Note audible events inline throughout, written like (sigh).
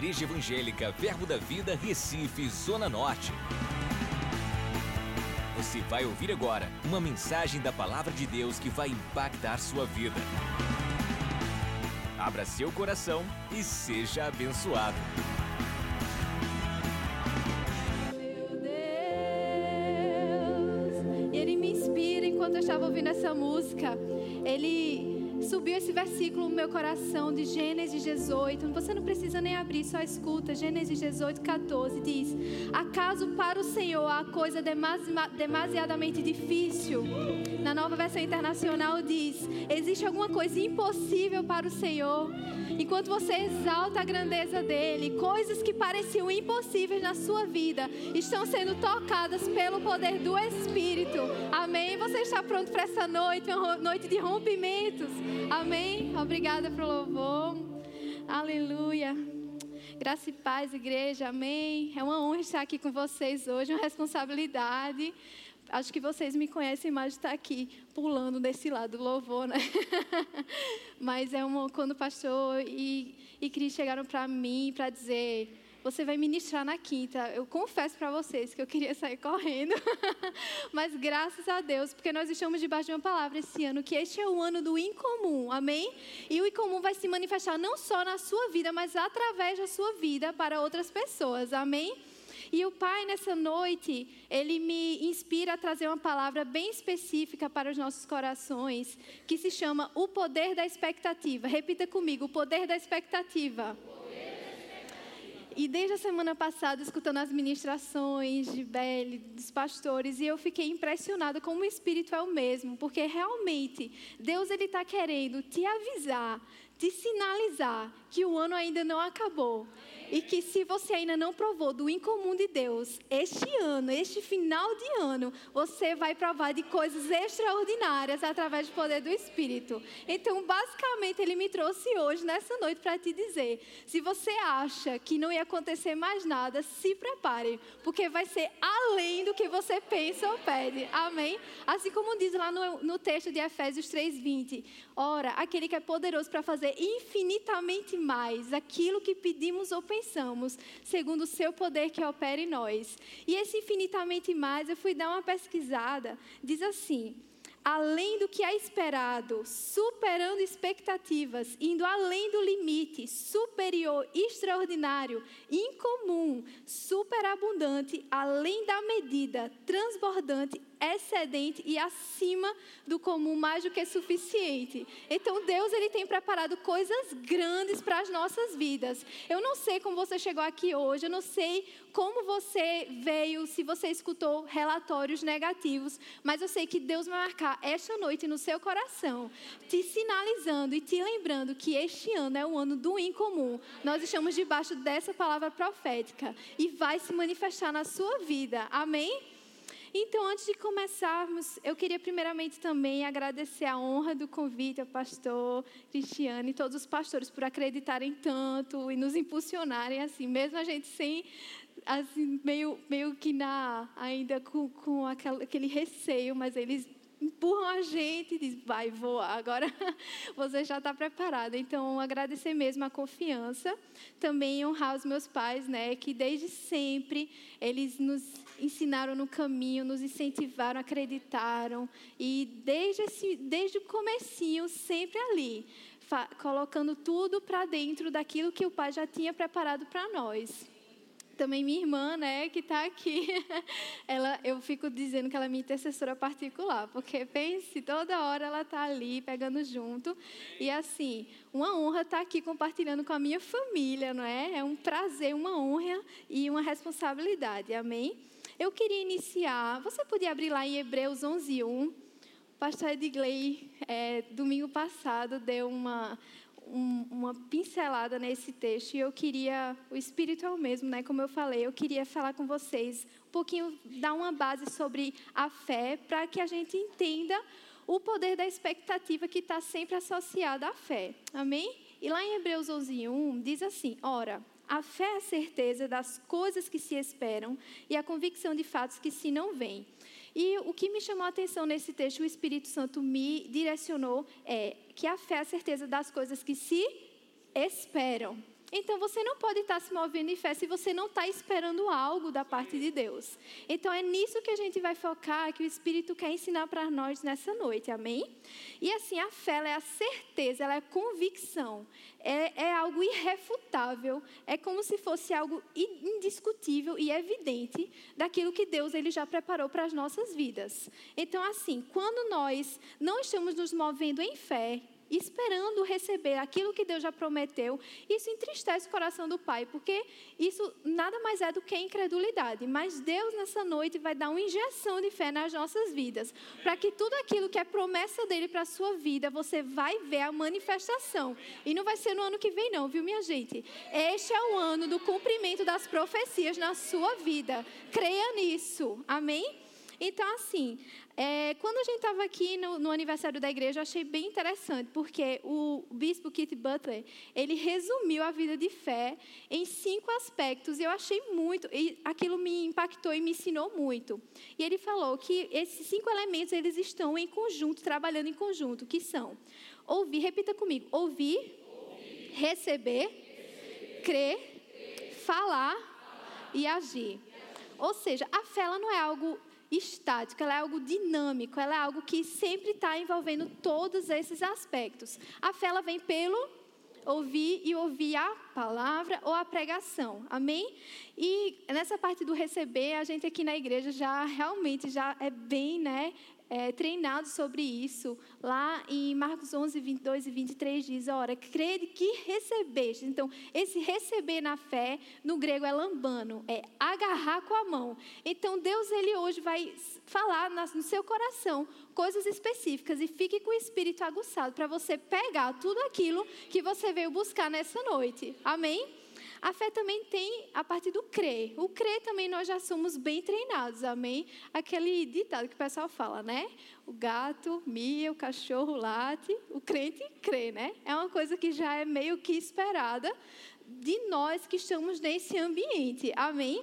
Igreja Evangélica Verbo da Vida, Recife, Zona Norte. Você vai ouvir agora uma mensagem da Palavra de Deus que vai impactar sua vida. Abra seu coração e seja abençoado. Meu Deus. Ele me inspira enquanto eu estava ouvindo essa música. Ele subiu esse versículo no meu coração de Gênesis 18. Você não precisa nem abrir, só escuta. Gênesis 18, 14 diz: Acaso para o Senhor a coisa demasi demasiadamente difícil? Na nova versão internacional diz: Existe alguma coisa impossível para o Senhor? Enquanto você exalta a grandeza dele, coisas que pareciam impossíveis na sua vida estão sendo tocadas pelo poder do Espírito. Amém? Você está pronto para essa noite, uma noite de rompimentos? Amém? Obrigada pelo louvor. Aleluia. Graça e paz, igreja. Amém. É uma honra estar aqui com vocês hoje, uma responsabilidade. Acho que vocês me conhecem mais de estar aqui pulando desse lado do louvor, né? (laughs) Mas é uma, quando o pastor e, e Cris chegaram para mim para dizer você vai ministrar na quinta. Eu confesso para vocês que eu queria sair (laughs) correndo, mas graças a Deus, porque nós estamos debaixo de uma palavra esse ano, que este é o ano do incomum, amém? E o incomum vai se manifestar não só na sua vida, mas através da sua vida para outras pessoas, amém? E o Pai, nessa noite, ele me inspira a trazer uma palavra bem específica para os nossos corações, que se chama o poder da expectativa. Repita comigo: o poder da expectativa. E desde a semana passada, escutando as ministrações de Belle, dos pastores, e eu fiquei impressionada como o Espírito é o mesmo, porque realmente Deus ele está querendo te avisar, te sinalizar que o ano ainda não acabou. E que se você ainda não provou do incomum de Deus, este ano, este final de ano, você vai provar de coisas extraordinárias através do poder do Espírito. Então, basicamente, ele me trouxe hoje, nessa noite, para te dizer: se você acha que não ia acontecer mais nada, se prepare, porque vai ser além do que você pensa ou pede. Amém? Assim como diz lá no, no texto de Efésios 3,20: Ora, aquele que é poderoso para fazer infinitamente mais aquilo que pedimos ou pensamos, segundo o seu poder que opera em nós. E esse infinitamente mais, eu fui dar uma pesquisada, diz assim: além do que é esperado, superando expectativas, indo além do limite, superior, extraordinário, incomum, superabundante, além da medida, transbordante, excedente e acima do comum, mais do que suficiente. Então Deus ele tem preparado coisas grandes para as nossas vidas. Eu não sei como você chegou aqui hoje, eu não sei como você veio, se você escutou relatórios negativos, mas eu sei que Deus vai marcar esta noite no seu coração, te sinalizando e te lembrando que este ano é o ano do incomum. Nós estamos debaixo dessa palavra profética e vai se manifestar na sua vida. Amém? Então, antes de começarmos, eu queria primeiramente também agradecer a honra do convite ao pastor Cristiano e todos os pastores por acreditarem tanto e nos impulsionarem assim, mesmo a gente sem assim meio meio que na ainda com, com aquele, aquele receio, mas eles empurram a gente e diz vai voar. Agora (laughs) você já está preparado. Então agradecer mesmo a confiança, também honrar os meus pais, né, que desde sempre eles nos ensinaram no caminho, nos incentivaram, acreditaram e desde esse, desde o comecinho sempre ali, colocando tudo para dentro daquilo que o pai já tinha preparado para nós também minha irmã, né, que está aqui. (laughs) Ela, eu fico dizendo que ela é minha intercessora particular, porque pense, toda hora ela está ali pegando junto. E assim, uma honra estar tá aqui compartilhando com a minha família, não é? É um prazer, uma honra e uma responsabilidade. Amém? Eu queria iniciar. Você podia abrir lá em Hebreus 11:1. O pastor Edgley, é, domingo passado, deu uma um, uma pincelada nesse texto e eu queria, o Espírito o mesmo, né? Como eu falei, eu queria falar com vocês um pouquinho, dar uma base sobre a fé para que a gente entenda o poder da expectativa que está sempre associada à fé. Amém? E lá em Hebreus 11:1 diz assim: Ora, a fé é a certeza das coisas que se esperam e a convicção de fatos que se não veem. E o que me chamou a atenção nesse texto, o Espírito Santo me direcionou, é que a fé é a certeza das coisas que se esperam. Então você não pode estar se movendo em fé se você não está esperando algo da parte de Deus. Então é nisso que a gente vai focar, que o Espírito quer ensinar para nós nessa noite, amém? E assim, a fé é a certeza, ela é convicção, é, é algo irrefutável, é como se fosse algo indiscutível e evidente daquilo que Deus ele já preparou para as nossas vidas. Então assim, quando nós não estamos nos movendo em fé, esperando receber aquilo que Deus já prometeu, isso entristece o coração do pai, porque isso nada mais é do que incredulidade. Mas Deus, nessa noite, vai dar uma injeção de fé nas nossas vidas, para que tudo aquilo que é promessa dele para a sua vida, você vai ver a manifestação. E não vai ser no ano que vem, não, viu, minha gente? Este é o ano do cumprimento das profecias na sua vida. Creia nisso. Amém? Então, assim, é, quando a gente estava aqui no, no, aniversário da igreja, eu achei bem interessante, porque o bispo Keith Butler, ele resumiu a vida de fé em cinco aspectos, e eu achei muito, e aquilo me impactou e me ensinou muito. E ele falou que esses cinco elementos, eles estão em conjunto, trabalhando em conjunto, que são ouvir, repita comigo, ouvir, ouvir. Receber, receber, crer, crer. Falar, falar e agir. Ou seja, a fé ela não é algo estática, ela é algo dinâmico, ela é algo que sempre está envolvendo todos esses aspectos. A fé ela vem pelo ouvir e ouvir a palavra ou a pregação. Amém? E nessa parte do receber, a gente aqui na igreja já realmente já é bem, né, é, treinado sobre isso. Lá em Marcos 11, 22 e 23 diz, ora, crede que recebeste. Então, esse receber na fé, no grego é lambano, é agarrar com a mão. Então, Deus, Ele hoje vai falar no seu coração coisas específicas e fique com o espírito aguçado para você pegar tudo aquilo que você veio buscar nessa noite. Amém? A fé também tem a parte do crer. O crer também nós já somos bem treinados, amém? Aquele ditado que o pessoal fala, né? O gato mia, o cachorro late, o crente crê, né? É uma coisa que já é meio que esperada de nós que estamos nesse ambiente, amém?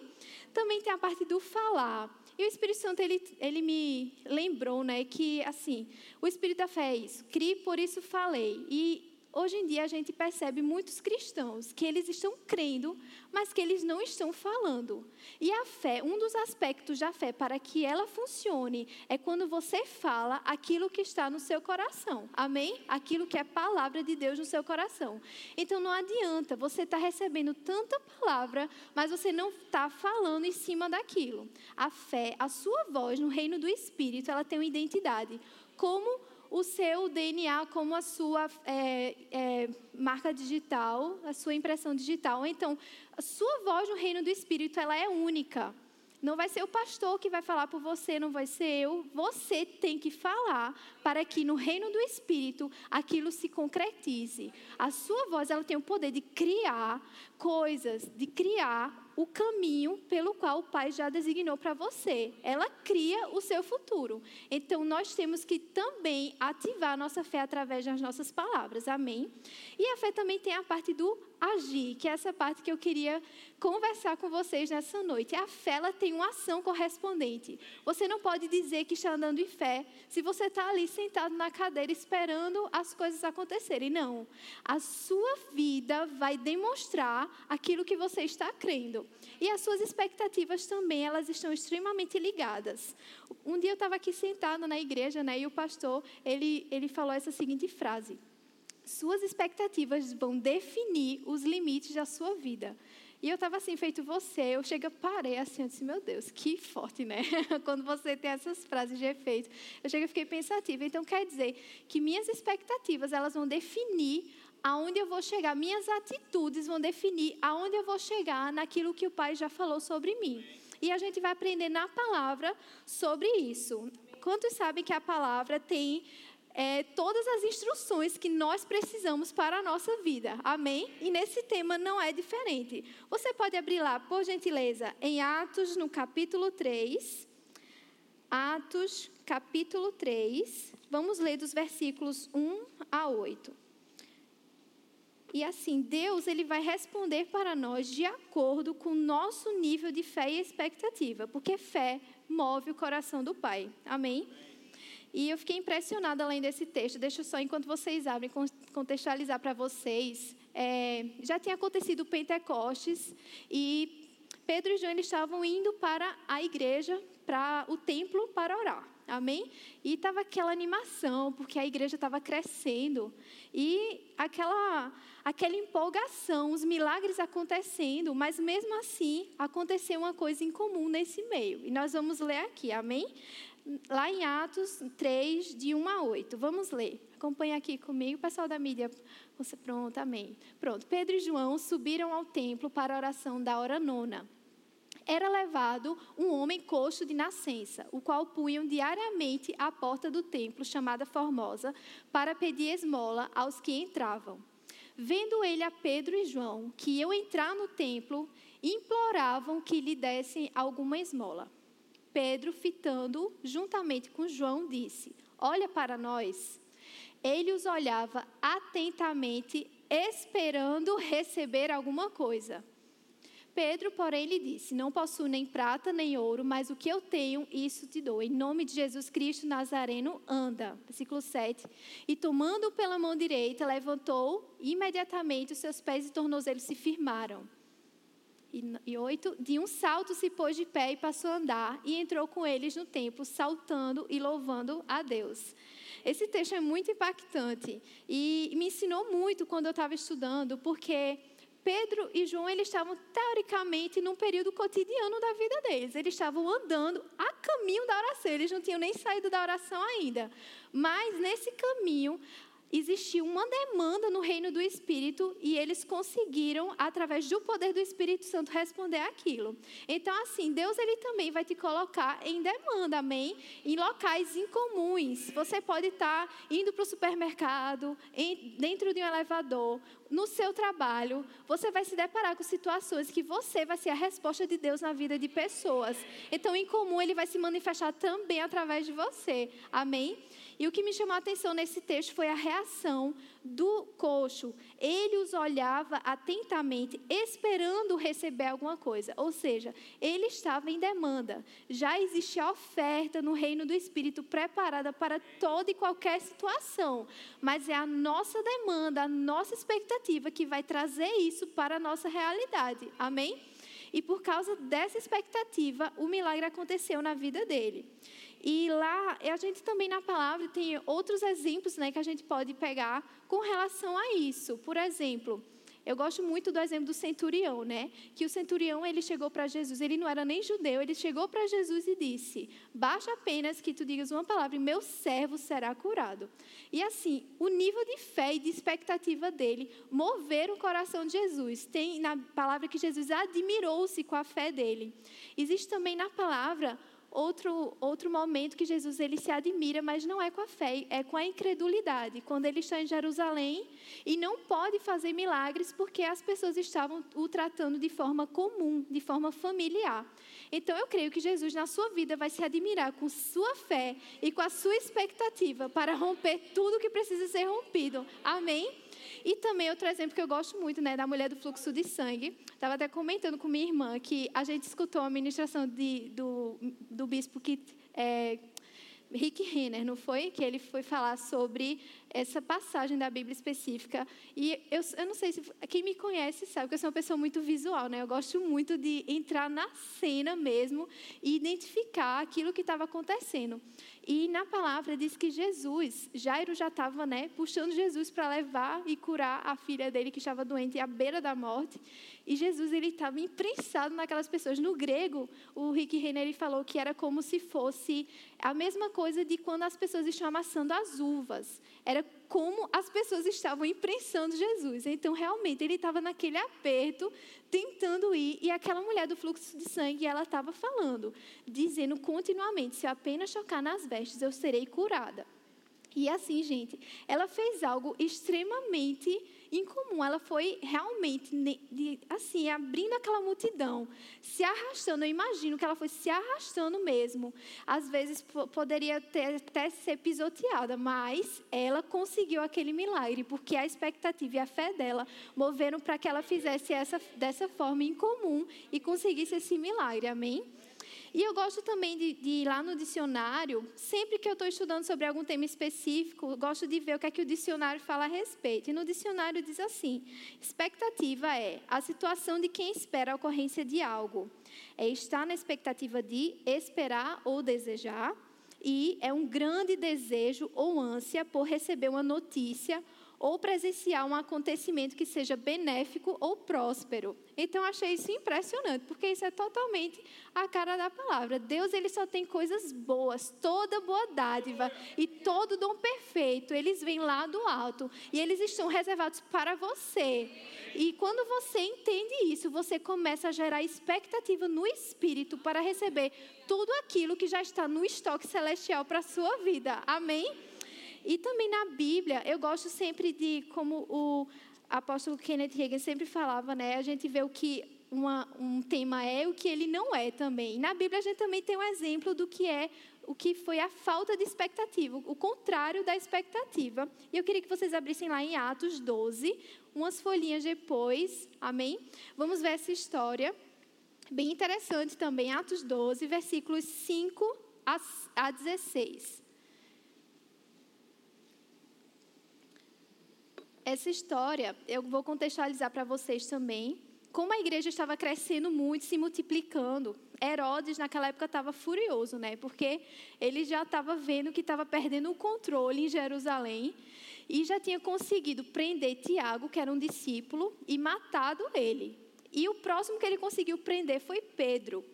Também tem a parte do falar. E o Espírito Santo, ele, ele me lembrou, né, que, assim, o Espírito da fé é isso. Crie, por isso falei. E hoje em dia a gente percebe muitos cristãos que eles estão crendo, mas que eles não estão falando. E a fé, um dos aspectos da fé para que ela funcione é quando você fala aquilo que está no seu coração. Amém? Aquilo que é palavra de Deus no seu coração. Então não adianta você estar tá recebendo tanta palavra, mas você não está falando em cima daquilo. A fé, a sua voz no reino do Espírito, ela tem uma identidade. Como o seu DNA como a sua é, é, marca digital, a sua impressão digital. Então, a sua voz no reino do Espírito, ela é única. Não vai ser o pastor que vai falar por você, não vai ser eu. Você tem que falar para que no reino do Espírito aquilo se concretize. A sua voz, ela tem o poder de criar coisas, de criar o caminho pelo qual o Pai já designou para você. Ela cria o seu futuro. Então, nós temos que também ativar nossa fé através das nossas palavras. Amém? E a fé também tem a parte do agir, que é essa parte que eu queria conversar com vocês nessa noite. A fé ela tem uma ação correspondente. Você não pode dizer que está andando em fé se você está ali sentado na cadeira esperando as coisas acontecerem. Não. A sua vida vai demonstrar aquilo que você está crendo. E as suas expectativas também, elas estão extremamente ligadas. Um dia eu estava aqui sentado na igreja, né, e o pastor, ele, ele falou essa seguinte frase: Suas expectativas vão definir os limites da sua vida. E eu estava assim, feito você, eu chego, parei assim, eu disse, meu Deus, que forte, né? (laughs) Quando você tem essas frases de efeito. Eu chego e fiquei pensativa. Então, quer dizer que minhas expectativas, elas vão definir aonde eu vou chegar, minhas atitudes vão definir aonde eu vou chegar naquilo que o Pai já falou sobre mim. E a gente vai aprender na palavra sobre isso. Quantos sabem que a palavra tem é, todas as instruções que nós precisamos para a nossa vida. Amém? E nesse tema não é diferente. Você pode abrir lá, por gentileza, em Atos, no capítulo 3. Atos, capítulo 3. Vamos ler dos versículos 1 a 8. E assim, Deus ele vai responder para nós de acordo com o nosso nível de fé e expectativa, porque fé move o coração do Pai. Amém? E eu fiquei impressionada além desse texto. Deixa eu só, enquanto vocês abrem, contextualizar para vocês é, já tinha acontecido o Pentecostes e Pedro e João eles estavam indo para a igreja, para o templo, para orar. Amém? E estava aquela animação, porque a igreja estava crescendo. E aquela, aquela empolgação, os milagres acontecendo, mas mesmo assim aconteceu uma coisa em comum nesse meio. E nós vamos ler aqui, amém? Lá em Atos 3, de 1 a 8. Vamos ler. Acompanhe aqui comigo, pessoal da mídia. Você pronto, amém. Pronto. Pedro e João subiram ao templo para a oração da hora nona era levado um homem coxo de nascença, o qual punham diariamente à porta do templo, chamada Formosa, para pedir esmola aos que entravam. Vendo ele a Pedro e João, que iam entrar no templo, imploravam que lhe dessem alguma esmola. Pedro, fitando juntamente com João, disse: Olha para nós. Ele os olhava atentamente, esperando receber alguma coisa. Pedro, porém, lhe disse: Não possuo nem prata nem ouro, mas o que eu tenho, isso te dou. Em nome de Jesus Cristo Nazareno, anda. Versículo 7. E tomando pela mão direita, levantou imediatamente os seus pés e tornozelos se firmaram. E oito, de um salto se pôs de pé e passou a andar, e entrou com eles no templo, saltando e louvando a Deus. Esse texto é muito impactante e me ensinou muito quando eu estava estudando, porque Pedro e João, eles estavam teoricamente num período cotidiano da vida deles. Eles estavam andando a caminho da oração. Eles não tinham nem saído da oração ainda. Mas nesse caminho, existia uma demanda no reino do Espírito e eles conseguiram, através do poder do Espírito Santo, responder aquilo. Então, assim, Deus ele também vai te colocar em demanda, amém? Em locais incomuns. Você pode estar indo para o supermercado, em, dentro de um elevador, no seu trabalho, você vai se deparar com situações que você vai ser a resposta de Deus na vida de pessoas. Então, em comum, ele vai se manifestar também através de você. Amém? E o que me chamou a atenção nesse texto foi a reação do coxo. Ele os olhava atentamente, esperando receber alguma coisa. Ou seja, ele estava em demanda. Já existia oferta no reino do Espírito preparada para toda e qualquer situação. Mas é a nossa demanda, a nossa expectativa que vai trazer isso para a nossa realidade. Amém? E por causa dessa expectativa, o milagre aconteceu na vida dele. E lá, a gente também na palavra tem outros exemplos né, que a gente pode pegar com relação a isso. Por exemplo, eu gosto muito do exemplo do centurião, né? Que o centurião ele chegou para Jesus, ele não era nem judeu, ele chegou para Jesus e disse: "Basta apenas que tu digas uma palavra e meu servo será curado". E assim, o nível de fé e de expectativa dele mover o coração de Jesus. Tem na palavra que Jesus admirou-se com a fé dele. Existe também na palavra outro, outro momento que Jesus ele se admira, mas não é com a fé, é com a incredulidade. Quando ele está em Jerusalém e não pode fazer milagres porque as pessoas estavam o tratando de forma comum, de forma familiar. Então eu creio que Jesus na sua vida vai se admirar com sua fé e com a sua expectativa para romper tudo que precisa ser rompido. Amém? E também outro exemplo que eu gosto muito, né, da mulher do fluxo de sangue. Estava até comentando com minha irmã que a gente escutou a ministração de, do, do bispo que é, Rick Renner, não foi? Que ele foi falar sobre essa passagem da Bíblia específica. E eu, eu não sei se quem me conhece sabe que eu sou uma pessoa muito visual, né? Eu gosto muito de entrar na cena mesmo e identificar aquilo que estava acontecendo. E na palavra diz que Jesus, Jairo já estava né, puxando Jesus para levar e curar a filha dele que estava doente à beira da morte. E Jesus ele estava imprensado naquelas pessoas. No grego, o Rick Renner ele falou que era como se fosse a mesma coisa de quando as pessoas estão amassando as uvas. Era como as pessoas estavam imprensando Jesus. Então, realmente, ele estava naquele aperto, tentando ir, e aquela mulher do fluxo de sangue, ela estava falando, dizendo continuamente: se eu apenas tocar nas vestes, eu serei curada. E assim, gente, ela fez algo extremamente incomum. Ela foi realmente, assim, abrindo aquela multidão, se arrastando. Eu imagino que ela foi se arrastando mesmo. Às vezes poderia ter, até ser pisoteada, mas ela conseguiu aquele milagre, porque a expectativa e a fé dela moveram para que ela fizesse essa dessa forma incomum e conseguisse esse milagre. Amém? E eu gosto também de, de, ir lá no dicionário, sempre que eu estou estudando sobre algum tema específico, gosto de ver o que é que o dicionário fala a respeito. E no dicionário diz assim: expectativa é a situação de quem espera a ocorrência de algo. É estar na expectativa de esperar ou desejar, e é um grande desejo ou ânsia por receber uma notícia ou presenciar um acontecimento que seja benéfico ou próspero. Então achei isso impressionante, porque isso é totalmente a cara da palavra. Deus ele só tem coisas boas, toda boa dádiva e todo dom perfeito, eles vêm lá do alto e eles estão reservados para você. E quando você entende isso, você começa a gerar expectativa no espírito para receber tudo aquilo que já está no estoque celestial para a sua vida. Amém? E também na Bíblia, eu gosto sempre de, como o apóstolo Kenneth Reagan sempre falava, né? A gente vê o que uma, um tema é e o que ele não é também. Na Bíblia a gente também tem um exemplo do que é o que foi a falta de expectativa, o contrário da expectativa. E eu queria que vocês abrissem lá em Atos 12, umas folhinhas depois, amém? Vamos ver essa história. Bem interessante também, Atos 12, versículos 5 a 16. Essa história eu vou contextualizar para vocês também. Como a igreja estava crescendo muito, se multiplicando, Herodes naquela época estava furioso, né? Porque ele já estava vendo que estava perdendo o controle em Jerusalém e já tinha conseguido prender Tiago, que era um discípulo, e matado ele. E o próximo que ele conseguiu prender foi Pedro.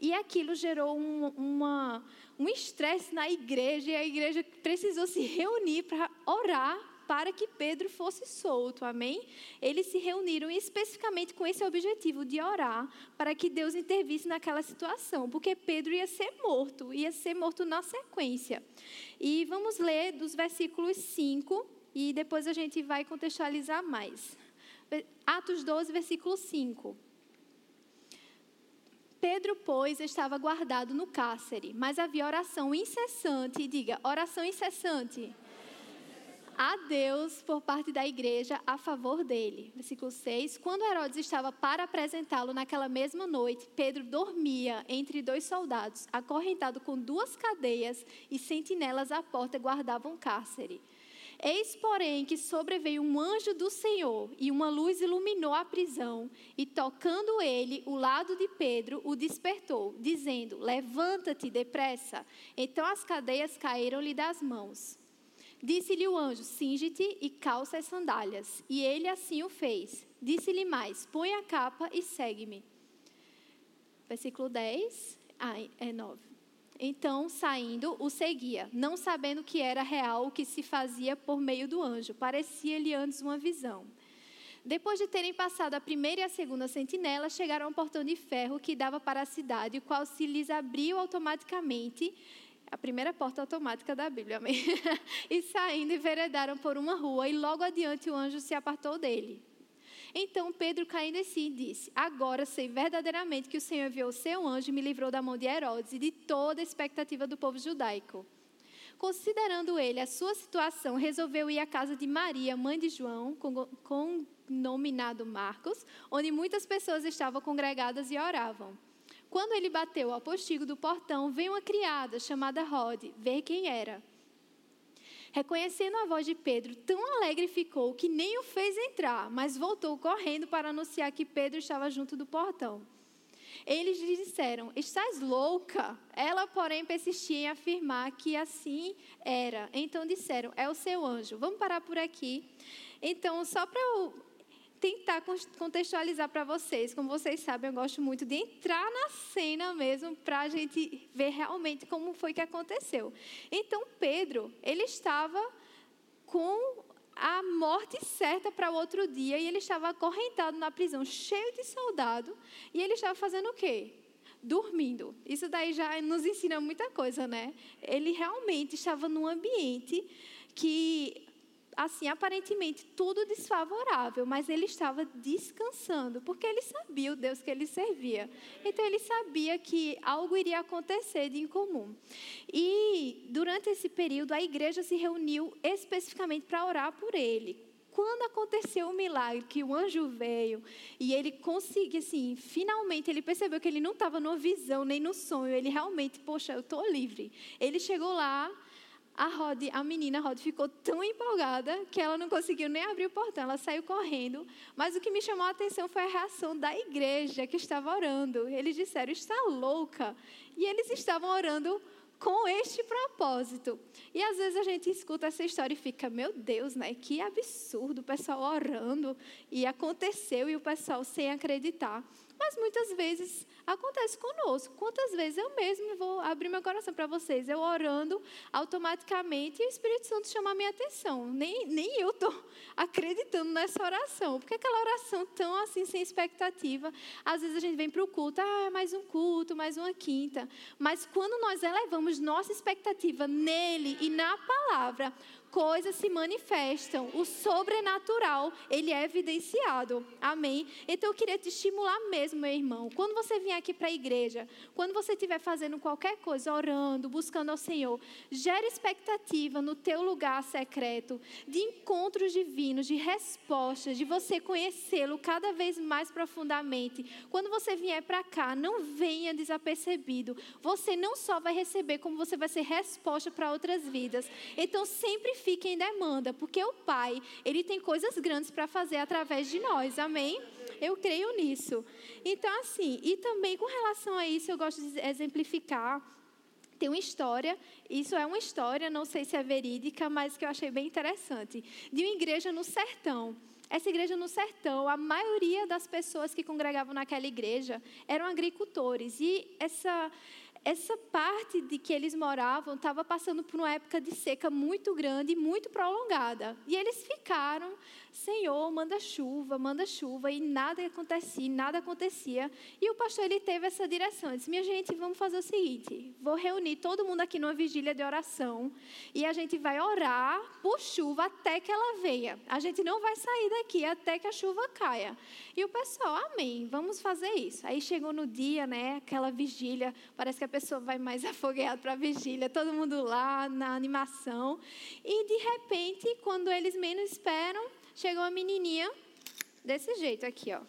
E aquilo gerou um, uma, um estresse na igreja, e a igreja precisou se reunir para orar para que Pedro fosse solto, amém? Eles se reuniram especificamente com esse objetivo de orar para que Deus intervisse naquela situação, porque Pedro ia ser morto, ia ser morto na sequência. E vamos ler dos versículos 5 e depois a gente vai contextualizar mais. Atos 12, versículo 5. Pedro, pois, estava guardado no cárcere, mas havia oração incessante, diga, oração incessante a Deus por parte da igreja a favor dele. Versículo 6. Quando Herodes estava para apresentá-lo naquela mesma noite, Pedro dormia entre dois soldados, acorrentado com duas cadeias e sentinelas à porta guardavam cárcere. Eis, porém, que sobreveio um anjo do Senhor e uma luz iluminou a prisão, e tocando ele o lado de Pedro, o despertou, dizendo: Levanta-te depressa. Então as cadeias caíram-lhe das mãos. Disse-lhe o anjo: Singe-te e calça as sandálias. E ele assim o fez. Disse-lhe mais: Põe a capa e segue-me. Versículo 10. Ah, é 9. Então, saindo, o seguia, não sabendo que era real o que se fazia por meio do anjo. Parecia-lhe antes uma visão. Depois de terem passado a primeira e a segunda sentinela, chegaram a um portão de ferro que dava para a cidade, o qual se lhes abriu automaticamente a primeira porta automática da Bíblia, amém? (laughs) e saindo, enveredaram por uma rua, e logo adiante o anjo se apartou dele. Então Pedro, caindo em si, disse: Agora sei verdadeiramente que o Senhor enviou o seu anjo e me livrou da mão de Herodes e de toda a expectativa do povo judaico. Considerando ele a sua situação, resolveu ir à casa de Maria, mãe de João, com, com nominado Marcos, onde muitas pessoas estavam congregadas e oravam. Quando ele bateu ao postigo do portão, veio uma criada chamada Rod ver quem era. Reconhecendo a voz de Pedro, tão alegre ficou que nem o fez entrar, mas voltou correndo para anunciar que Pedro estava junto do portão. Eles lhe disseram: Estás louca? Ela, porém, persistia em afirmar que assim era. Então disseram: É o seu anjo. Vamos parar por aqui. Então, só para eu tentar contextualizar para vocês. Como vocês sabem, eu gosto muito de entrar na cena mesmo para a gente ver realmente como foi que aconteceu. Então, Pedro, ele estava com a morte certa para o outro dia e ele estava acorrentado na prisão, cheio de soldado, e ele estava fazendo o quê? Dormindo. Isso daí já nos ensina muita coisa, né? Ele realmente estava num ambiente que assim, aparentemente tudo desfavorável, mas ele estava descansando, porque ele sabia o Deus que ele servia. Então ele sabia que algo iria acontecer de incomum. E durante esse período a igreja se reuniu especificamente para orar por ele. quando aconteceu o milagre, que o anjo veio e ele conseguiu, assim, finalmente ele percebeu que ele não estava numa visão nem no sonho, ele realmente, poxa, eu estou livre. Ele chegou lá, a Rod, a menina Rod ficou tão empolgada que ela não conseguiu nem abrir o portão, ela saiu correndo. Mas o que me chamou a atenção foi a reação da igreja que estava orando. Eles disseram: "Está louca?" E eles estavam orando com este propósito. E às vezes a gente escuta essa história e fica, meu Deus, né? Que absurdo, o pessoal orando e aconteceu e o pessoal sem acreditar. Mas muitas vezes acontece conosco. Quantas vezes eu mesmo vou abrir meu coração para vocês, eu orando automaticamente e o Espírito Santo chama a minha atenção. Nem, nem eu estou (laughs) acreditando nessa oração. Porque aquela oração tão assim, sem expectativa. Às vezes a gente vem para o culto, ah, mais um culto, mais uma quinta. Mas quando nós elevamos nossa expectativa nele e na palavra, coisas se manifestam, o sobrenatural, ele é evidenciado. Amém? Então eu queria te estimular mesmo, meu irmão. Quando você vier aqui para a igreja, quando você estiver fazendo qualquer coisa, orando, buscando ao Senhor, gere expectativa no teu lugar secreto, de encontros divinos, de respostas, de você conhecê-lo cada vez mais profundamente. Quando você vier para cá, não venha desapercebido. Você não só vai receber, como você vai ser resposta para outras vidas. Então sempre fique em demanda, porque o Pai, Ele tem coisas grandes para fazer através de nós, amém? Eu creio nisso. Então, assim, e também com relação a isso, eu gosto de exemplificar. Tem uma história, isso é uma história, não sei se é verídica, mas que eu achei bem interessante, de uma igreja no sertão. Essa igreja no sertão, a maioria das pessoas que congregavam naquela igreja eram agricultores. E essa, essa parte de que eles moravam estava passando por uma época de seca muito grande e muito prolongada. E eles ficaram Senhor, manda chuva, manda chuva, e nada acontecia, nada acontecia. E o pastor ele teve essa direção. Ele disse: Minha gente, vamos fazer o seguinte: vou reunir todo mundo aqui numa vigília de oração e a gente vai orar por chuva até que ela venha. A gente não vai sair daqui até que a chuva caia. E o pessoal, amém, vamos fazer isso. Aí chegou no dia, né, aquela vigília, parece que a pessoa vai mais (laughs) afogueada para a vigília, todo mundo lá na animação. E de repente, quando eles menos esperam, chegou uma menininha desse jeito aqui, ó.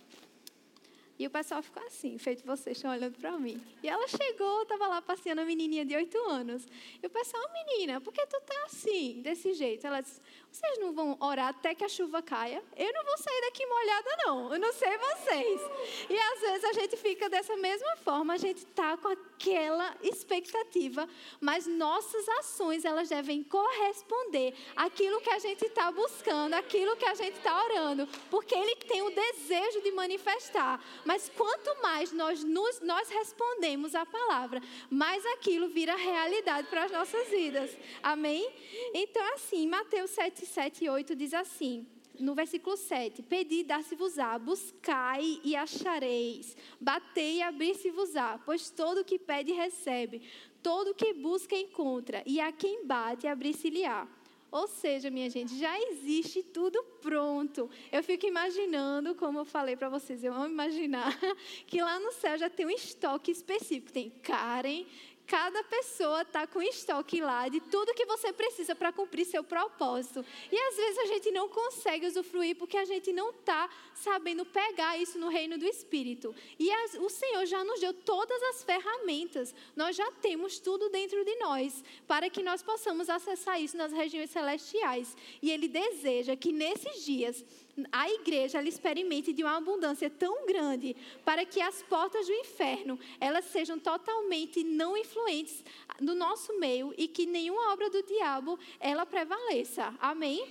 E o pessoal ficou assim, feito vocês estão olhando para mim. E ela chegou, estava lá passeando a menininha de oito anos. E o pessoal, menina, por que tu tá assim, desse jeito? Ela disse, vocês não vão orar até que a chuva caia? Eu não vou sair daqui molhada, não. Eu não sei vocês. E às vezes a gente fica dessa mesma forma, a gente está com aquela expectativa, mas nossas ações, elas devem corresponder àquilo que a gente está buscando, àquilo que a gente está orando. Porque Ele tem o desejo de manifestar. Mas quanto mais nós, nos, nós respondemos à palavra, mais aquilo vira realidade para as nossas vidas. Amém? Então, assim, Mateus 7, 7 e 8 diz assim no versículo 7: Pedi, dar-se-vos-á, buscai e achareis, batei e abrir-se-vos-á, pois todo que pede recebe, todo que busca encontra, e a quem bate abrir-se-lhe-á. Ou seja, minha gente, já existe tudo pronto. Eu fico imaginando, como eu falei para vocês, eu amo imaginar, (laughs) que lá no céu já tem um estoque específico. Tem Karen, cada pessoa está com estoque lá de tudo que você precisa para cumprir seu propósito. E às vezes a gente não consegue usufruir porque a gente não está sabendo pegar isso no reino do Espírito. E as, o Senhor já nos deu todas as ferramentas, nós já temos tudo dentro de nós para que nós possamos acessar isso nas regiões celestiais. E Ele deseja que nesses dias a igreja ela experimente de uma abundância tão grande para que as portas do inferno elas sejam totalmente não influentes no nosso meio e que nenhuma obra do diabo ela prevaleça. Amém?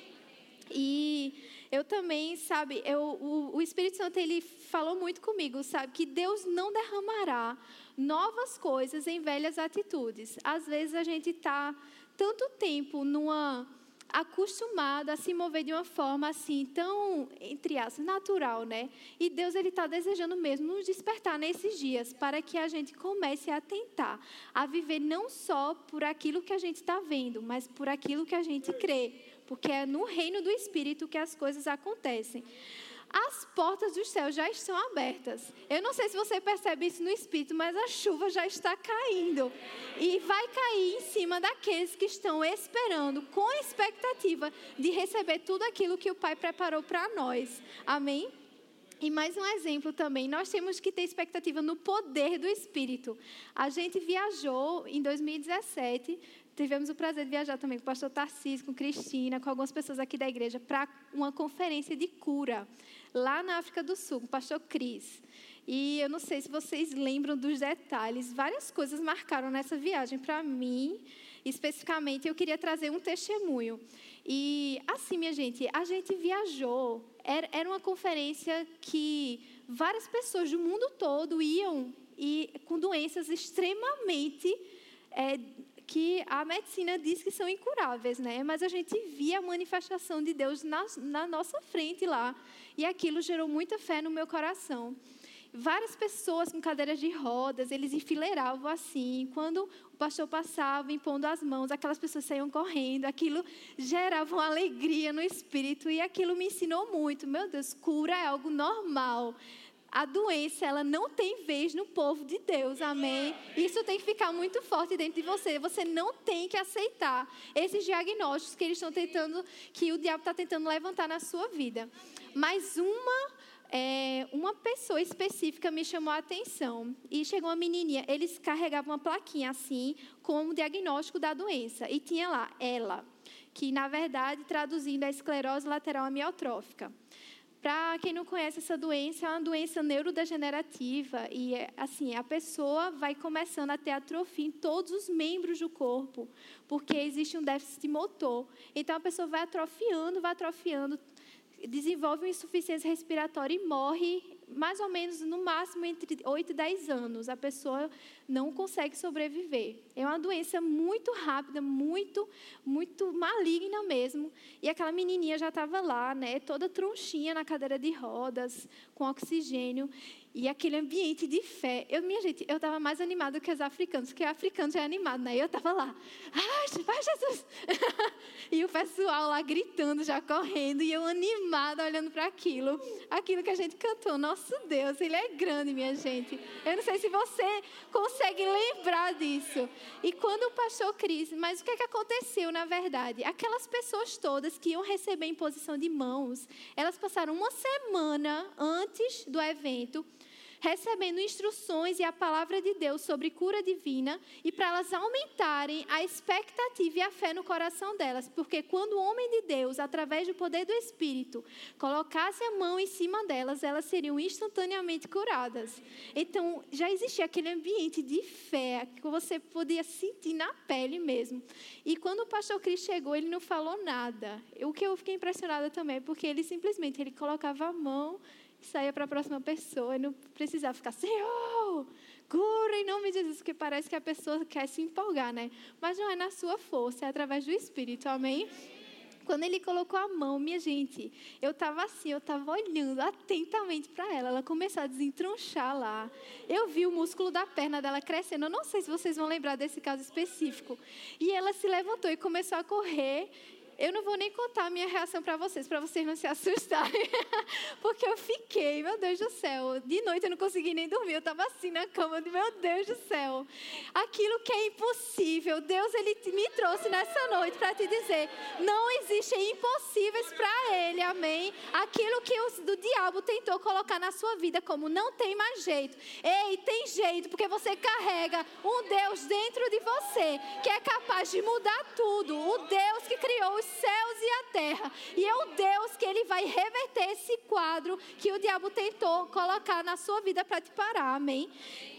E eu também, sabe, eu, o, o Espírito Santo ele falou muito comigo, sabe, que Deus não derramará novas coisas em velhas atitudes. Às vezes a gente está tanto tempo numa acostumado a se mover de uma forma assim, tão, entre aspas, natural, né? E Deus, Ele está desejando mesmo nos despertar nesses dias, para que a gente comece a tentar, a viver não só por aquilo que a gente está vendo, mas por aquilo que a gente crê porque é no reino do Espírito que as coisas acontecem as portas dos céus já estão abertas. Eu não sei se você percebe isso no espírito, mas a chuva já está caindo. E vai cair em cima daqueles que estão esperando, com expectativa de receber tudo aquilo que o Pai preparou para nós. Amém? E mais um exemplo também, nós temos que ter expectativa no poder do Espírito. A gente viajou em 2017 tivemos o prazer de viajar também com o pastor Tarcísio, com Cristina, com algumas pessoas aqui da igreja, para uma conferência de cura, lá na África do Sul, com o pastor Cris. E eu não sei se vocês lembram dos detalhes, várias coisas marcaram nessa viagem para mim, especificamente, eu queria trazer um testemunho. E assim, minha gente, a gente viajou, era, uma conferência que várias pessoas do mundo todo iam e com doenças extremamente é, que a medicina diz que são incuráveis, né? Mas a gente via a manifestação de Deus na, na nossa frente lá. E aquilo gerou muita fé no meu coração. Várias pessoas com cadeiras de rodas, eles enfileiravam assim. Quando o pastor passava impondo as mãos, aquelas pessoas saíam correndo. Aquilo gerava uma alegria no espírito e aquilo me ensinou muito. Meu Deus, cura é algo normal a doença ela não tem vez no povo de Deus, amém? Isso tem que ficar muito forte dentro de você. Você não tem que aceitar esses diagnósticos que eles estão tentando, que o diabo está tentando levantar na sua vida. Mas uma é, uma pessoa específica me chamou a atenção e chegou uma menininha. Eles carregavam uma plaquinha assim com o diagnóstico da doença e tinha lá ela, que na verdade traduzindo é esclerose lateral amiotrófica. Para quem não conhece essa doença, é uma doença neurodegenerativa e assim, a pessoa vai começando a ter atrofia em todos os membros do corpo, porque existe um déficit motor. Então a pessoa vai atrofiando, vai atrofiando, desenvolve uma insuficiência respiratória e morre mais ou menos no máximo entre 8 e 10 anos. A pessoa não consegue sobreviver. É uma doença muito rápida, muito, muito maligna mesmo. E aquela menininha já estava lá, né, toda tronchinha na cadeira de rodas, com oxigênio. E aquele ambiente de fé. Eu, minha gente, eu estava mais animada que os africanos, porque africano já é animado, né? Eu estava lá, ai, vai Jesus! (laughs) e o pessoal lá gritando, já correndo, e eu animada olhando para aquilo. Aquilo que a gente cantou. Nosso Deus, Ele é grande, minha gente. Eu não sei se você consegue lembrar disso. E quando o pastor Cris, mas o que, é que aconteceu na verdade? Aquelas pessoas todas que iam receber em posição de mãos, elas passaram uma semana antes do evento recebendo instruções e a palavra de Deus sobre cura divina e para elas aumentarem a expectativa e a fé no coração delas, porque quando o homem de Deus, através do poder do Espírito, colocasse a mão em cima delas, elas seriam instantaneamente curadas. Então, já existia aquele ambiente de fé que você podia sentir na pele mesmo. E quando o pastor Cris chegou, ele não falou nada. O que eu fiquei impressionada também, porque ele simplesmente ele colocava a mão saía para a próxima pessoa e não precisava ficar, Senhor, cura em nome de Jesus, porque parece que a pessoa quer se empolgar, né? Mas não é na sua força, é através do Espírito, amém? Quando ele colocou a mão, minha gente, eu estava assim, eu estava olhando atentamente para ela. Ela começou a desentronchar lá. Eu vi o músculo da perna dela crescendo. Eu não sei se vocês vão lembrar desse caso específico. E ela se levantou e começou a correr. Eu não vou nem contar a minha reação para vocês, para vocês não se (laughs) assustarem. Porque eu fiquei, meu Deus do céu. De noite eu não consegui nem dormir. Eu estava assim na cama, meu Deus do céu. Aquilo que é impossível, Deus ele me trouxe nessa noite para te dizer: não existem impossíveis para Ele, amém? Aquilo que o do diabo tentou colocar na sua vida como não tem mais jeito. Ei, tem jeito, porque você carrega um Deus dentro de você que é capaz de mudar tudo. O Deus que criou os céus e a terra. E é o Deus que ele vai reverter esse quadro que o diabo tentou colocar na sua vida para te parar. Amém?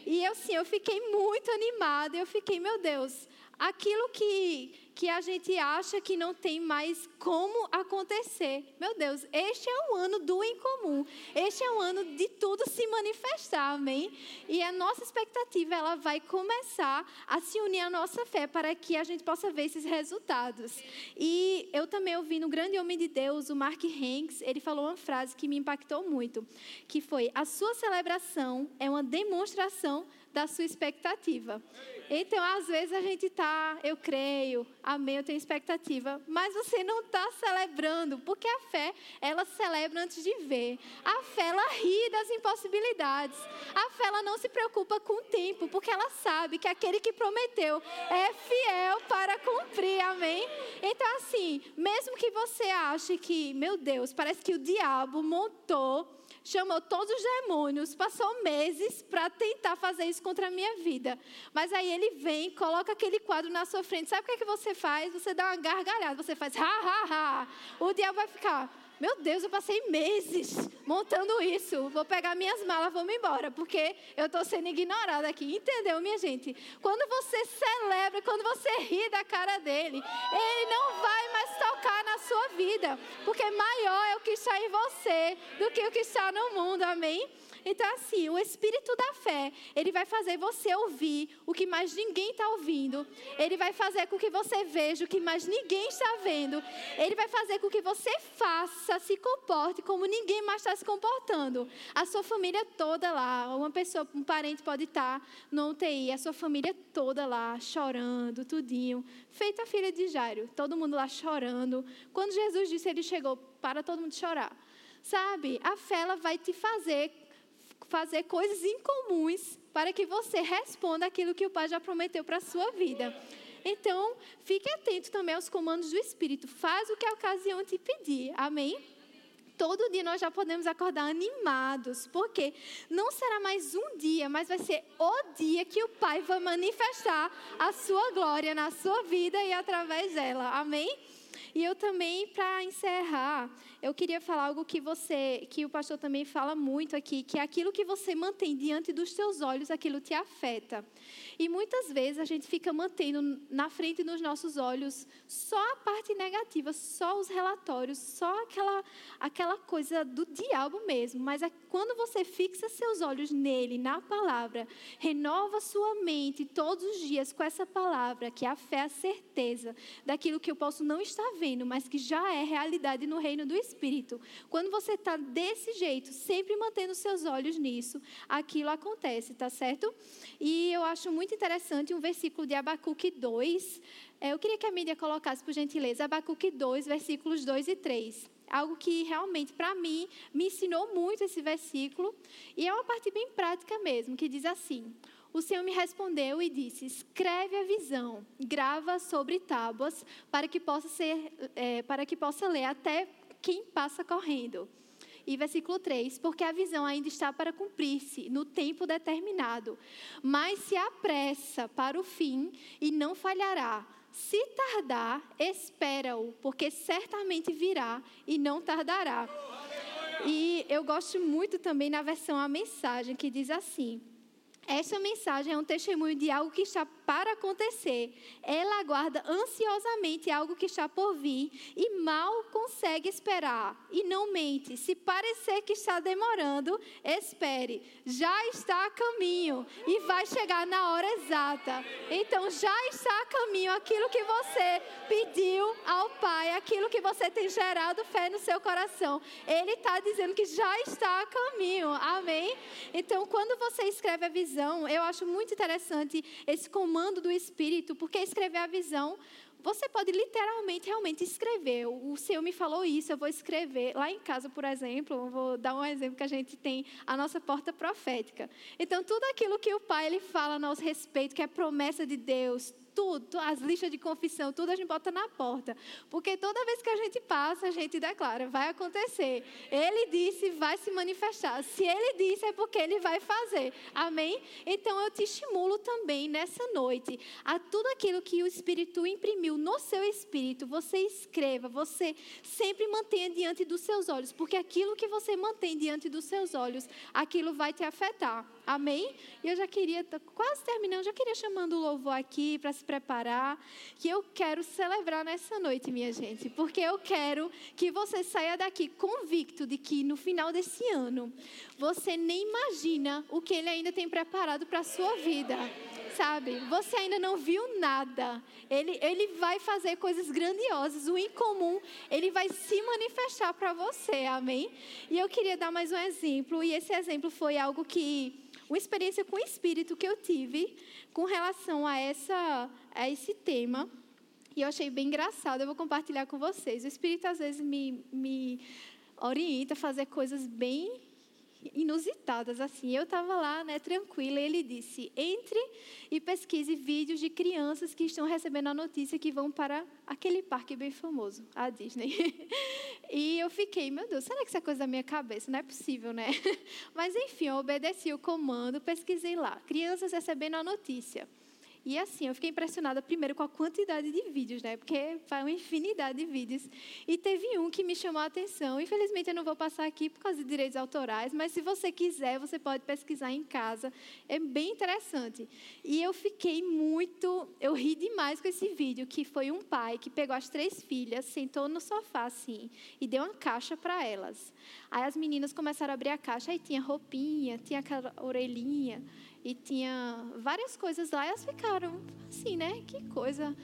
E eu sim, eu fiquei muito animada. Eu fiquei, meu Deus, aquilo que que a gente acha que não tem mais como acontecer. Meu Deus, este é o ano do incomum. Este é o ano de tudo se manifestar, amém? E a nossa expectativa, ela vai começar a se unir à nossa fé para que a gente possa ver esses resultados. E eu também ouvi no grande homem de Deus, o Mark Hanks, ele falou uma frase que me impactou muito, que foi: "A sua celebração é uma demonstração da sua expectativa". Então, às vezes a gente tá, eu creio, Amém, eu tenho expectativa. Mas você não está celebrando, porque a fé, ela celebra antes de ver. A fé, ela ri das impossibilidades. A fé, ela não se preocupa com o tempo, porque ela sabe que aquele que prometeu é fiel para cumprir. Amém? Então, assim, mesmo que você ache que, meu Deus, parece que o diabo montou chamou todos os demônios, passou meses para tentar fazer isso contra a minha vida. Mas aí ele vem, coloca aquele quadro na sua frente. Sabe o que, é que você faz? Você dá uma gargalhada, você faz ha, ha, ha. O diabo vai ficar, meu Deus, eu passei meses montando isso. Vou pegar minhas malas, me embora, porque eu estou sendo ignorada aqui. Entendeu, minha gente? Quando você celebra, quando você ri da cara dele, ele não vai mais na sua vida, porque maior é o que está em você do que o que está no mundo. Amém? Então, assim, o espírito da fé, ele vai fazer você ouvir o que mais ninguém está ouvindo. Ele vai fazer com que você veja o que mais ninguém está vendo. Ele vai fazer com que você faça, se comporte como ninguém mais está se comportando. A sua família toda lá, uma pessoa, um parente pode estar no UTI, a sua família toda lá, chorando, tudinho. Feita a filha de Jairo, todo mundo lá chorando. Quando Jesus disse, ele chegou, para todo mundo chorar. Sabe, a fé ela vai te fazer fazer coisas incomuns para que você responda aquilo que o Pai já prometeu para a sua vida. Então, fique atento também aos comandos do Espírito. Faz o que a ocasião te pedir. Amém? Todo dia nós já podemos acordar animados, porque não será mais um dia, mas vai ser o dia que o Pai vai manifestar a sua glória na sua vida e através dela. Amém? E eu também, para encerrar, eu queria falar algo que você, que o pastor também fala muito aqui, que é aquilo que você mantém diante dos seus olhos, aquilo te afeta. E muitas vezes a gente fica mantendo na frente dos nossos olhos só a parte negativa, só os relatórios, só aquela, aquela coisa do diabo mesmo. Mas é quando você fixa seus olhos nele, na palavra, renova sua mente todos os dias com essa palavra, que é a fé, a certeza daquilo que eu posso não estar vendo, mas que já é realidade no reino do Espírito. Quando você está desse jeito, sempre mantendo seus olhos nisso, aquilo acontece, tá certo? E eu acho muito interessante um versículo de Abacuque 2. É, eu queria que a mídia colocasse, por gentileza, Abacuque 2, versículos 2 e 3 algo que realmente para mim me ensinou muito esse versículo e é uma parte bem prática mesmo que diz assim: o Senhor me respondeu e disse: Escreve a visão, grava sobre tábuas, para que possa ser, é, para que possa ler até quem passa correndo. E versículo 3: Porque a visão ainda está para cumprir-se no tempo determinado, mas se apressa para o fim e não falhará. Se tardar, espera-o, porque certamente virá e não tardará. E eu gosto muito também na versão a mensagem que diz assim: esta mensagem é um testemunho de algo que está para acontecer. Ela aguarda ansiosamente algo que está por vir e mal consegue esperar. E não mente. Se parecer que está demorando, espere. Já está a caminho e vai chegar na hora exata. Então já está a caminho aquilo que você pediu ao Pai, aquilo que você tem gerado fé no seu coração. Ele está dizendo que já está a caminho. Amém? Então, quando você escreve a visão, visão, eu acho muito interessante esse comando do Espírito, porque escrever a visão, você pode literalmente, realmente escrever. O Senhor me falou isso, eu vou escrever. Lá em casa, por exemplo, vou dar um exemplo que a gente tem a nossa porta profética. Então, tudo aquilo que o Pai ele fala a nosso respeito, que é promessa de Deus, tudo, as listas de confissão, tudo a gente bota na porta. Porque toda vez que a gente passa, a gente declara, vai acontecer. Ele disse, vai se manifestar. Se ele disse, é porque ele vai fazer. Amém? Então eu te estimulo também nessa noite a tudo aquilo que o Espírito imprimiu no seu espírito, você escreva, você sempre mantenha diante dos seus olhos, porque aquilo que você mantém diante dos seus olhos, aquilo vai te afetar. Amém? E eu já queria, quase terminando, já queria chamando o louvor aqui para se preparar, que eu quero celebrar nessa noite, minha gente, porque eu quero que você saia daqui convicto de que no final desse ano, você nem imagina o que ele ainda tem preparado para a sua vida sabe? Você ainda não viu nada. Ele, ele vai fazer coisas grandiosas. O incomum, ele vai se manifestar para você. Amém? E eu queria dar mais um exemplo. E esse exemplo foi algo que uma experiência com o Espírito que eu tive com relação a, essa, a esse tema. E eu achei bem engraçado, eu vou compartilhar com vocês. O Espírito às vezes me, me orienta a fazer coisas bem inusitadas assim. Eu estava lá, né, tranquila, e ele disse: "Entre e pesquise vídeos de crianças que estão recebendo a notícia que vão para aquele parque bem famoso, a Disney". (laughs) e eu fiquei, meu Deus, será que isso é coisa da minha cabeça? Não é possível, né? (laughs) Mas enfim, eu obedeci o comando, pesquisei lá. Crianças recebendo a notícia. E assim, eu fiquei impressionada primeiro com a quantidade de vídeos, né? Porque foi uma infinidade de vídeos. E teve um que me chamou a atenção. Infelizmente eu não vou passar aqui por causa de direitos autorais, mas se você quiser, você pode pesquisar em casa. É bem interessante. E eu fiquei muito, eu ri demais com esse vídeo, que foi um pai que pegou as três filhas, sentou no sofá assim e deu uma caixa para elas. Aí as meninas começaram a abrir a caixa, aí tinha roupinha, tinha aquela orelhinha e tinha várias coisas lá e elas ficaram assim, né? Que coisa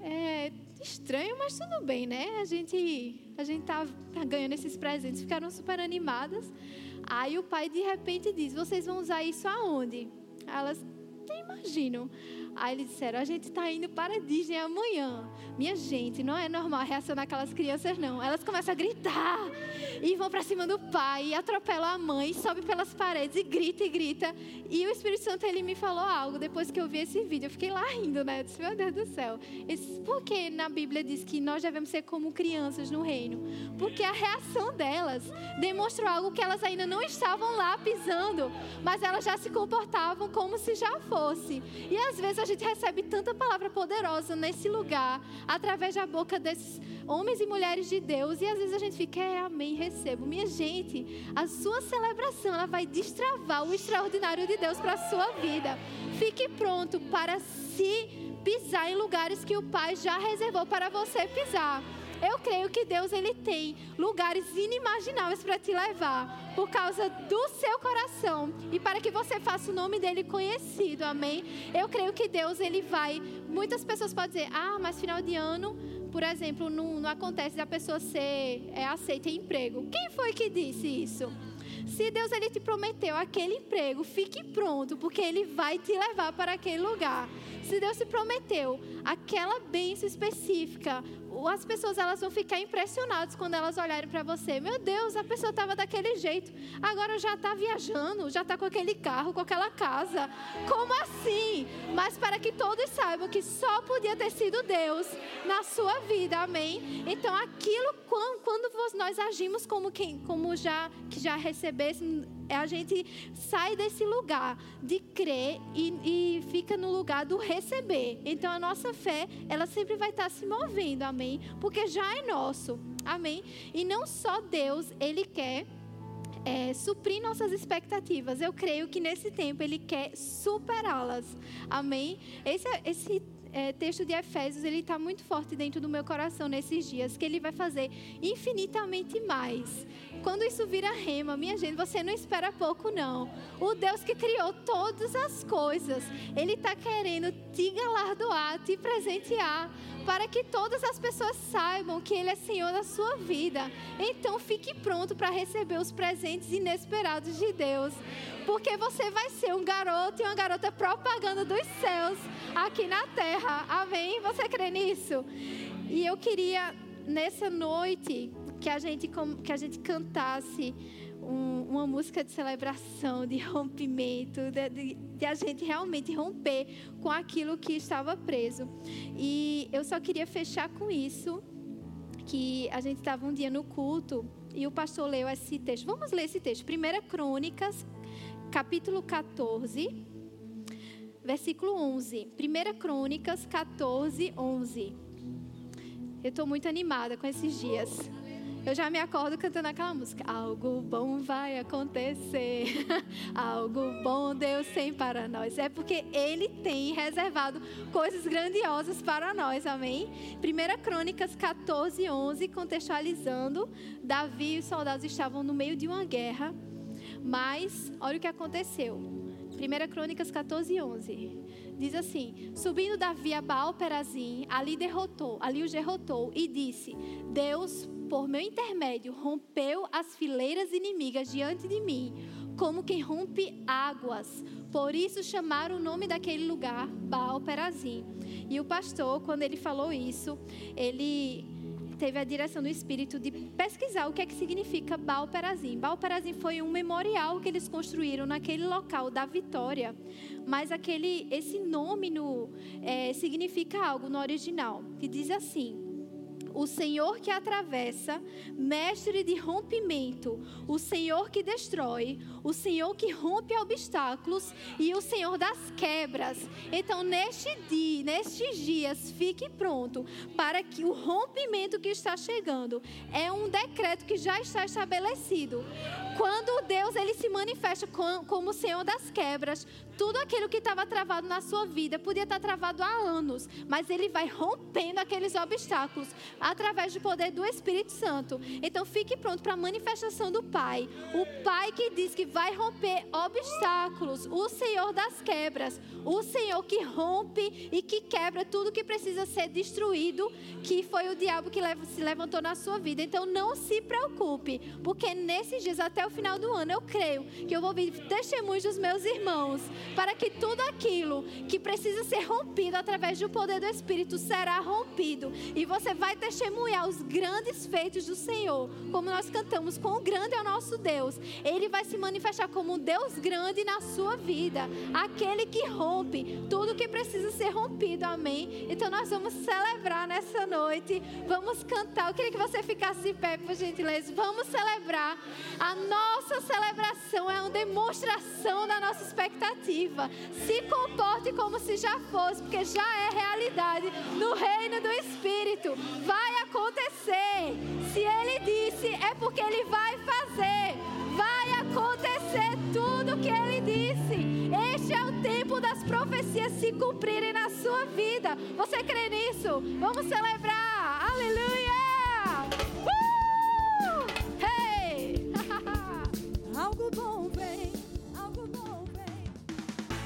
é, estranho, mas tudo bem, né? A gente a gente tá, tá ganhando esses presentes, ficaram super animadas. Aí o pai de repente diz: "Vocês vão usar isso aonde?" Elas nem imaginam. Aí eles disseram: a gente está indo para a Disney amanhã. Minha gente, não é normal a reação daquelas crianças, não. Elas começam a gritar e vão para cima do pai, e atropelam a mãe, e sobe pelas paredes e grita e grita. E o Espírito Santo ele me falou algo depois que eu vi esse vídeo. Eu fiquei lá rindo, né? Eu disse: meu Deus do céu. Disse, Por que na Bíblia diz que nós devemos ser como crianças no reino? Porque a reação delas demonstrou algo que elas ainda não estavam lá pisando, mas elas já se comportavam como se já fosse. E às vezes a gente recebe tanta palavra poderosa nesse lugar, através da boca desses homens e mulheres de Deus, e às vezes a gente fica, é, amém, recebo. Minha gente, a sua celebração, ela vai destravar o extraordinário de Deus para a sua vida. Fique pronto para se pisar em lugares que o Pai já reservou para você pisar. Eu creio que Deus ele tem lugares inimagináveis para te levar por causa do seu coração e para que você faça o nome dele conhecido. Amém. Eu creio que Deus ele vai. Muitas pessoas podem dizer: "Ah, mas final de ano, por exemplo, não, não acontece da pessoa ser é, aceita em emprego". Quem foi que disse isso? Se Deus ele te prometeu aquele emprego, fique pronto, porque ele vai te levar para aquele lugar. Se Deus te prometeu aquela bênção específica, as pessoas elas vão ficar impressionadas quando elas olharem para você. Meu Deus, a pessoa estava daquele jeito, agora já está viajando, já está com aquele carro, com aquela casa. Como assim? Mas para que todos saibam que só podia ter sido Deus na sua vida, amém? Então aquilo quando nós agimos como quem, como já que já recebesse é a gente sai desse lugar de crer e, e, fica no lugar do receber. Então a nossa fé, ela sempre vai estar se movendo, amém? Porque já é nosso, amém? E não só Deus, Ele quer é, suprir nossas expectativas. Eu creio que nesse tempo Ele quer superá-las, amém? Esse, esse é, texto de Efésios ele está muito forte dentro do meu coração nesses dias, que ele vai fazer infinitamente mais. Quando isso vira rema, minha gente, você não espera pouco não. O Deus que criou todas as coisas, ele está querendo te galardoar, te presentear, para que todas as pessoas saibam que ele é Senhor da sua vida. Então fique pronto para receber os presentes inesperados de Deus porque você vai ser um garoto e uma garota propaganda dos céus aqui na terra. Amém? Você crê nisso? E eu queria nessa noite que a gente que a gente cantasse um, uma música de celebração, de rompimento, de, de, de, a gente realmente romper com aquilo que estava preso. E eu só queria fechar com isso, que a gente estava um dia no culto e o pastor leu esse texto. Vamos ler esse texto. 1 Crônicas, capítulo 14, versículo 11. 1 Crônicas 14, 11. Eu estou muito animada com esses dias. Eu já me acordo cantando aquela música. Algo bom vai acontecer. (laughs) Algo bom Deus tem para nós. É porque Ele tem reservado coisas grandiosas para nós. Amém? 1 Crônicas 14, 11, contextualizando. Davi e os soldados estavam no meio de uma guerra. Mas, olha o que aconteceu. 1 Crônicas 14, 11. Diz assim: Subindo Davi a Baal Perazim, ali derrotou, ali os derrotou e disse: Deus por meu intermédio, rompeu as fileiras inimigas diante de mim, como quem rompe águas. Por isso chamaram o nome daquele lugar Baal Perazim. E o pastor, quando ele falou isso, ele teve a direção do Espírito de pesquisar o que é que significa Baal Perazim. Baal Perazim foi um memorial que eles construíram naquele local da vitória, mas aquele, esse nome no, é, significa algo no original, que diz assim, o Senhor que atravessa, mestre de rompimento, o Senhor que destrói, o Senhor que rompe obstáculos e o Senhor das quebras. Então, neste dia, nestes dias, fique pronto para que o rompimento que está chegando é um decreto que já está estabelecido. Quando Deus ele se manifesta como o Senhor das quebras, tudo aquilo que estava travado na sua vida podia estar travado há anos, mas ele vai rompendo aqueles obstáculos através do poder do Espírito Santo. Então fique pronto para a manifestação do Pai. O Pai que diz que vai romper obstáculos, o Senhor das quebras, o Senhor que rompe e que quebra tudo que precisa ser destruído, que foi o diabo que se levantou na sua vida. Então não se preocupe, porque nesses dias até o final do ano eu creio que eu vou ouvir testemunhos dos meus irmãos para que tudo aquilo que precisa ser rompido através do poder do Espírito será rompido e você vai testemunhar os grandes feitos do Senhor, como nós cantamos, quão grande é o nosso Deus. Ele vai se manifestar como um Deus grande na sua vida, aquele que rompe tudo que precisa ser rompido. Amém. Então nós vamos celebrar nessa noite, vamos cantar. Eu queria que você ficasse de pé, por gentileza. Vamos celebrar. A nossa celebração é uma demonstração da nossa expectativa expectativa. Se comporte como se já fosse, porque já é realidade no reino do Espírito. Vai acontecer. Se ele disse, é porque ele vai fazer. Vai acontecer tudo o que ele disse. Este é o tempo das profecias se cumprirem na sua vida. Você crê nisso? Vamos celebrar. Aleluia! Uh! Hey! (laughs) Algo bom.